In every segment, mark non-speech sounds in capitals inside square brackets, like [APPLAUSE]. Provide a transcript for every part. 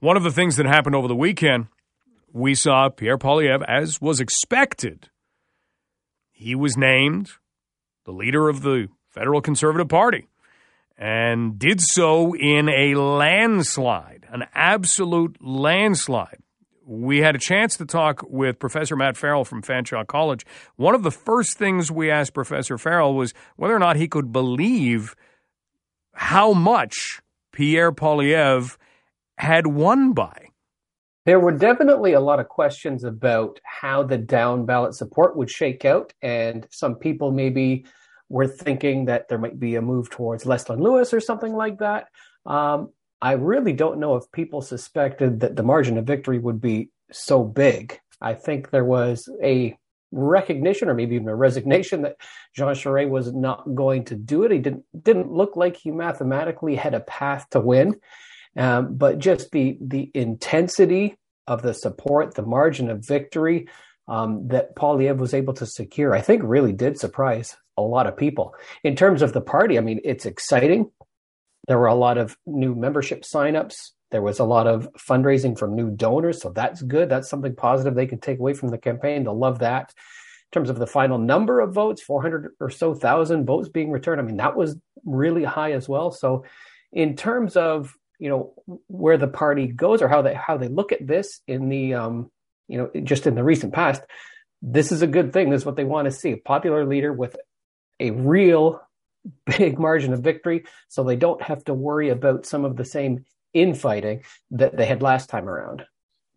One of the things that happened over the weekend, we saw Pierre Poilievre, as was expected. He was named the leader of the federal conservative party and did so in a landslide, an absolute landslide. We had a chance to talk with Professor Matt Farrell from Fanshawe College. One of the first things we asked Professor Farrell was whether or not he could believe how much Pierre Poilievre had won by. There were definitely a lot of questions about how the down ballot support would shake out, and some people maybe were thinking that there might be a move towards Leslyn Lewis or something like that. Um, I really don't know if people suspected that the margin of victory would be so big. I think there was a recognition or maybe even a resignation that Jean Charest was not going to do it. He didn't didn't look like he mathematically had a path to win. Um, but just the the intensity of the support, the margin of victory um, that Poilievre was able to secure, I think really did surprise a lot of people. In terms of the party, I mean, it's exciting. There were a lot of new membership signups. There was a lot of fundraising from new donors, so that's good. That's something positive they can take away from the campaign. They'll love that. In terms of the final number of votes, 400 or so thousand votes being returned, I mean, that was really high as well. So, in terms of you know where the party goes or how they how they look at this in the um, you know just in the recent past this is a good thing. This is what they want to see a popular leader with a real [LAUGHS] big margin of victory so they don't have to worry about some of the same infighting that they had last time around.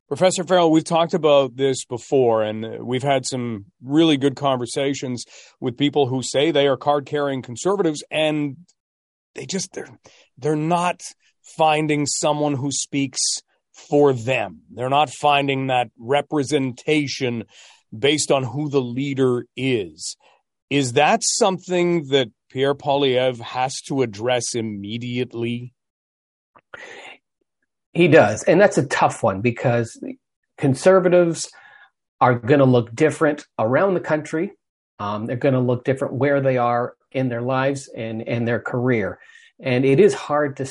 Professor Farrell, we've talked about this before, and we've had some really good conversations with people who say they are card carrying conservatives, and they just they're they're not finding someone who speaks for them. They're not finding that representation based on who the leader is. Is that something that Pierre Poilievre has to address immediately? He does. And that's a tough one because conservatives are going to look different around the country. Um, they're going to look different where they are in their lives and, and their career. And it is hard to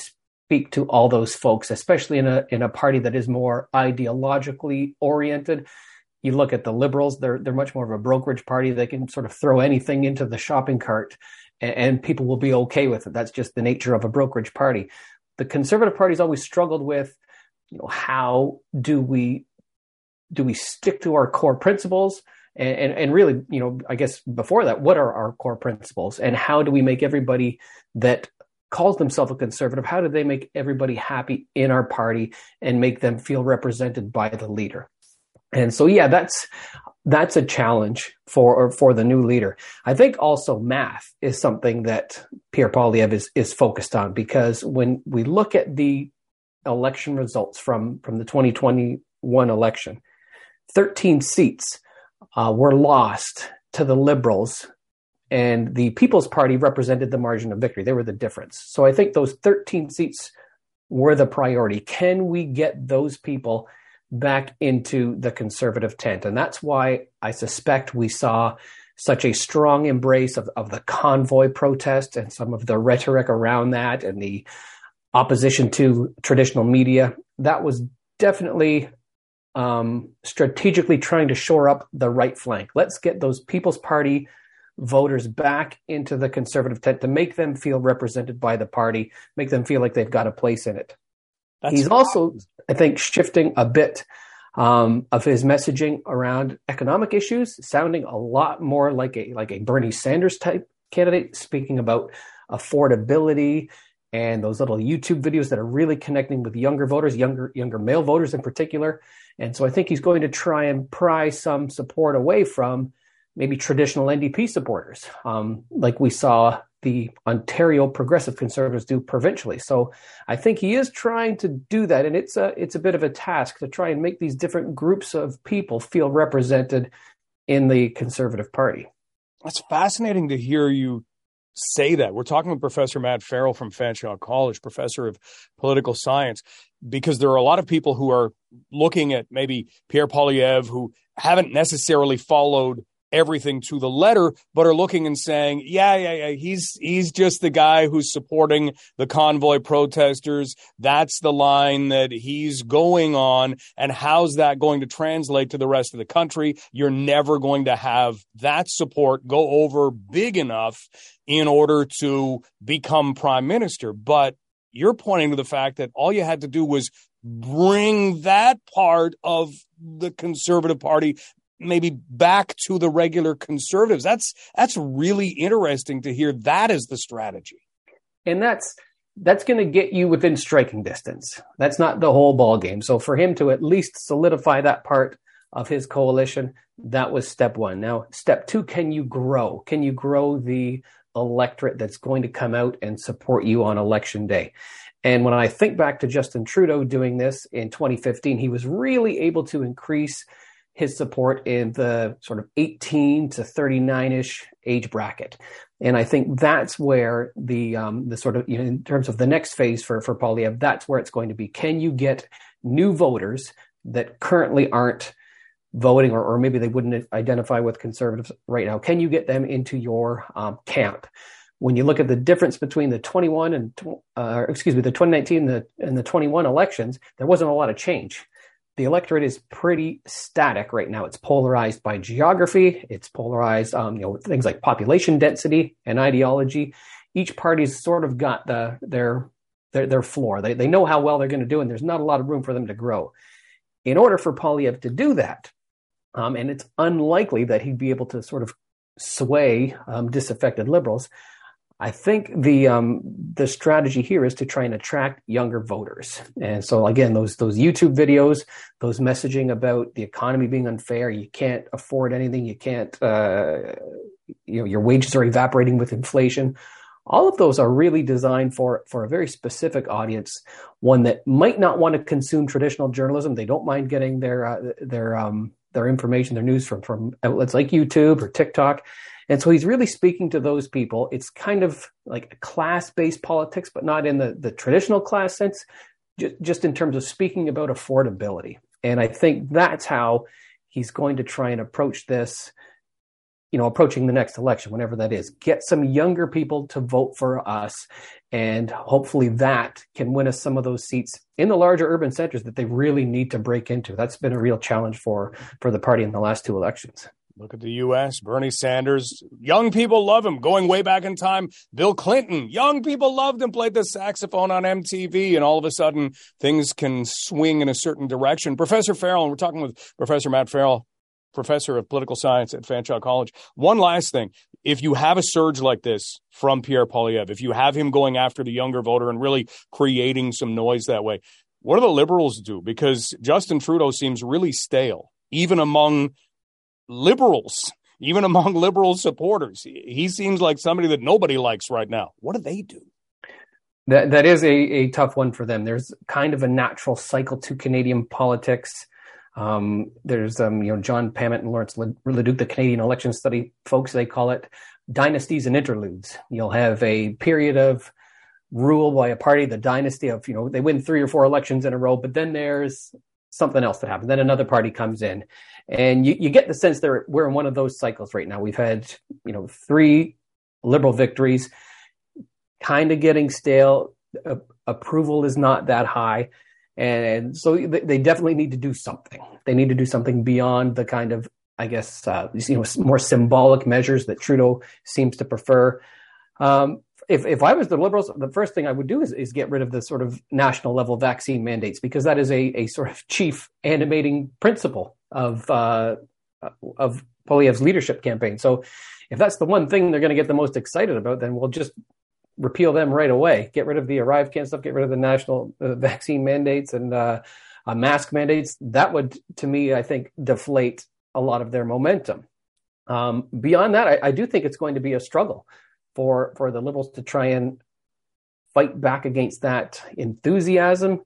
speak to all those folks, especially in a in a party that is more ideologically oriented. You look at the liberals; they're they're much more of a brokerage party. They can sort of throw anything into the shopping cart, and, and people will be okay with it. That's just the nature of a brokerage party. The conservative party's always struggled with, you know, how do we do we stick to our core principles? And, and, and really, you know, I guess before that, what are our core principles, and how do we make everybody that calls themselves a conservative, how do they make everybody happy in our party and make them feel represented by the leader? And so, yeah, that's that's a challenge for for the new leader. I think also math is something that Pierre Poilievre is is focused on because when we look at the election results from from the 2021 election, 13 seats uh, were lost to the Liberals and the People's Party represented the margin of victory. They were the difference. So I think those 13 seats were the priority. Can we get those people back into the conservative tent? And that's why I suspect we saw such a strong embrace of, of the convoy protest and some of the rhetoric around that and the opposition to traditional media. That was definitely um, strategically trying to shore up the right flank. Let's get those People's Party voters back into the conservative tent to make them feel represented by the party, make them feel like they've got a place in it. That's He's also, I think, shifting a bit um, of his messaging around economic issues, sounding a lot more like a like a Bernie Sanders type candidate, speaking about affordability and those little YouTube videos that are really connecting with younger voters, younger younger male voters in particular. And so I think he's going to try and pry some support away from maybe traditional NDP supporters, um, like we saw the Ontario Progressive Conservatives do provincially. So I think he is trying to do that, and it's a it's a bit of a task to try and make these different groups of people feel represented in the Conservative Party. That's fascinating to hear you say that. We're talking with Professor Matt Farrell from Fanshawe College, professor of political science, because there are a lot of people who are looking at maybe Pierre Poilievre who haven't necessarily followed everything to the letter, but are looking and saying, yeah, yeah, yeah, he's he's just the guy who's supporting the convoy protesters. That's the line that he's going on. And how's that going to translate to the rest of the country? You're never going to have that support go over big enough in order to become prime minister. But you're pointing to the fact that all you had to do was bring that part of the conservative party maybe back to the regular conservatives. That's that's really interesting to hear That is the strategy. And that's that's going to get you within striking distance. That's not the whole ball game. So for him to at least solidify that part of his coalition, that was step 1. Now, step 2, can you grow? Can you grow the electorate that's going to come out and support you on election day? And when I think back to Justin Trudeau doing this in 2015, he was really able to increase his support in the sort of 18 to 39 ish age bracket. And I think that's where the um, the sort of you know in terms of the next phase for for Poilievre, that's where it's going to be. Can you get new voters that currently aren't voting, or, or maybe they wouldn't identify with conservatives right now? Can you get them into your um, camp? When you look at the difference between the 21 and uh, excuse me, the 2019 and the, and the 21 elections, there wasn't a lot of change the electorate is pretty static right now. It's polarized by geography. It's polarized, um, you know, things like population density and ideology. Each party's sort of got the their their, their floor. They they know how well they're going to do, and there's not a lot of room for them to grow. In order for Poilievre to do that, um, and it's unlikely that he'd be able to sort of sway um, disaffected liberals. I think the um, the strategy here is to try and attract younger voters. And so again, those those YouTube videos, those messaging about the economy being unfair, you can't afford anything, you can't, uh, you know, your wages are evaporating with inflation. All of those are really designed for for a very specific audience, one that might not want to consume traditional journalism. They don't mind getting their uh, their um, their information, their news from from outlets like YouTube or TikTok and so he's really speaking to those people. It's kind of like a class based politics, but not in the, the traditional class sense, just, just in terms of speaking about affordability. And I think that's how he's going to try and approach this, you know, approaching the next election, whenever that is. Get some younger people to vote for us. And hopefully that can win us some of those seats in the larger urban centers that they really need to break into. That's been a real challenge for, for the party in the last two elections. Look at the U.S. Bernie Sanders. Young people love him. Going way back in time, Bill Clinton. Young people loved him, played the saxophone on MTV, and all of a sudden things can swing in a certain direction. Professor Farrell, and we're talking with Professor Matt Farrell, professor of political science at Fanshawe College. One last thing. If you have a surge like this from Pierre Poilievre, if you have him going after the younger voter and really creating some noise that way, what do the liberals do? Because Justin Trudeau seems really stale, even among liberals, even among liberal supporters. He seems like somebody that nobody likes right now. What do they do? That that is a, a tough one for them. There's kind of a natural cycle to Canadian politics. Um, there's um, you know John Pammett and Lawrence Leduc, the Canadian election study folks. They call it dynasties and interludes. You'll have a period of rule by a party, the dynasty of you know they win three or four elections in a row, but then there's something else that happens. Then another party comes in, and you, you get the sense that we're in one of those cycles right now. We've had, you know, three liberal victories, kind of getting stale. Approval is not that high. And so they definitely need to do something. They need to do something beyond the kind of, I guess, uh, you know, more symbolic measures that Trudeau seems to prefer. Um, if, if I was the liberals, the first thing I would do is, is get rid of the sort of national level vaccine mandates because that is a, a sort of chief animating principle of uh, of Poilievre's leadership campaign. So if that's the one thing they're going to get the most excited about, then we'll just repeal them right away. Get rid of the ArriveCAN stuff. Get rid of the national uh, vaccine mandates and uh, uh, mask mandates. That would, to me, I think, deflate a lot of their momentum. Um, beyond that, I, I do think it's going to be a struggle for for the liberals to try and fight back against that enthusiasm.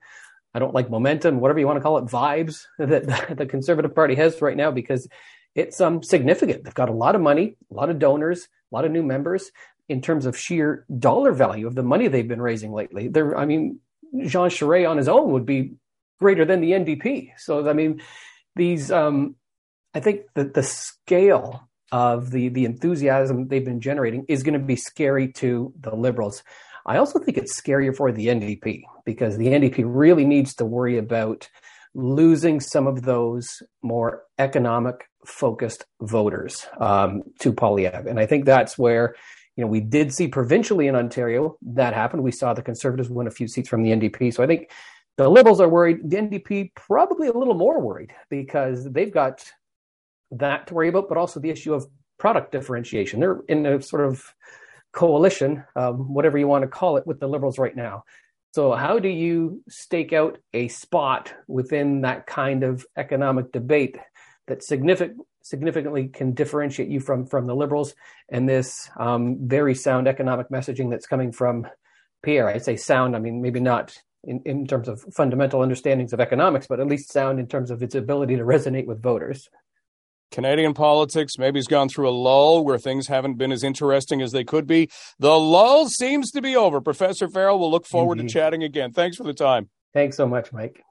I don't like momentum, whatever you want to call it, vibes [LAUGHS] that the Conservative Party has right now because it's um, significant. They've got a lot of money, a lot of donors, a lot of new members in terms of sheer dollar value of the money they've been raising lately. They're, I mean, Jean Charest on his own would be greater than the NDP. So, I mean, these, um, I think that the scale of the the enthusiasm they've been generating is going to be scary to the liberals. I also think it's scarier for the NDP because the NDP really needs to worry about losing some of those more economic focused voters um, to Poilievre. And I think that's where, you know, we did see provincially in Ontario that happened. We saw the Conservatives win a few seats from the NDP. So I think the Liberals are worried. The NDP probably a little more worried because they've got that to worry about, but also the issue of product differentiation. They're in a sort of coalition, um, whatever you want to call it, with the Liberals right now. So, how do you stake out a spot within that kind of economic debate that significant, significantly can differentiate you from from the liberals and this um, very sound economic messaging that's coming from Pierre? I say sound. I mean maybe not in, in terms of fundamental understandings of economics, but at least sound in terms of its ability to resonate with voters. Canadian politics maybe has gone through a lull where things haven't been as interesting as they could be. The lull seems to be over. Professor Farrell, we'll look forward Indeed. to mm-hmm. chatting again. Thanks for the time. Thanks so much, Mike.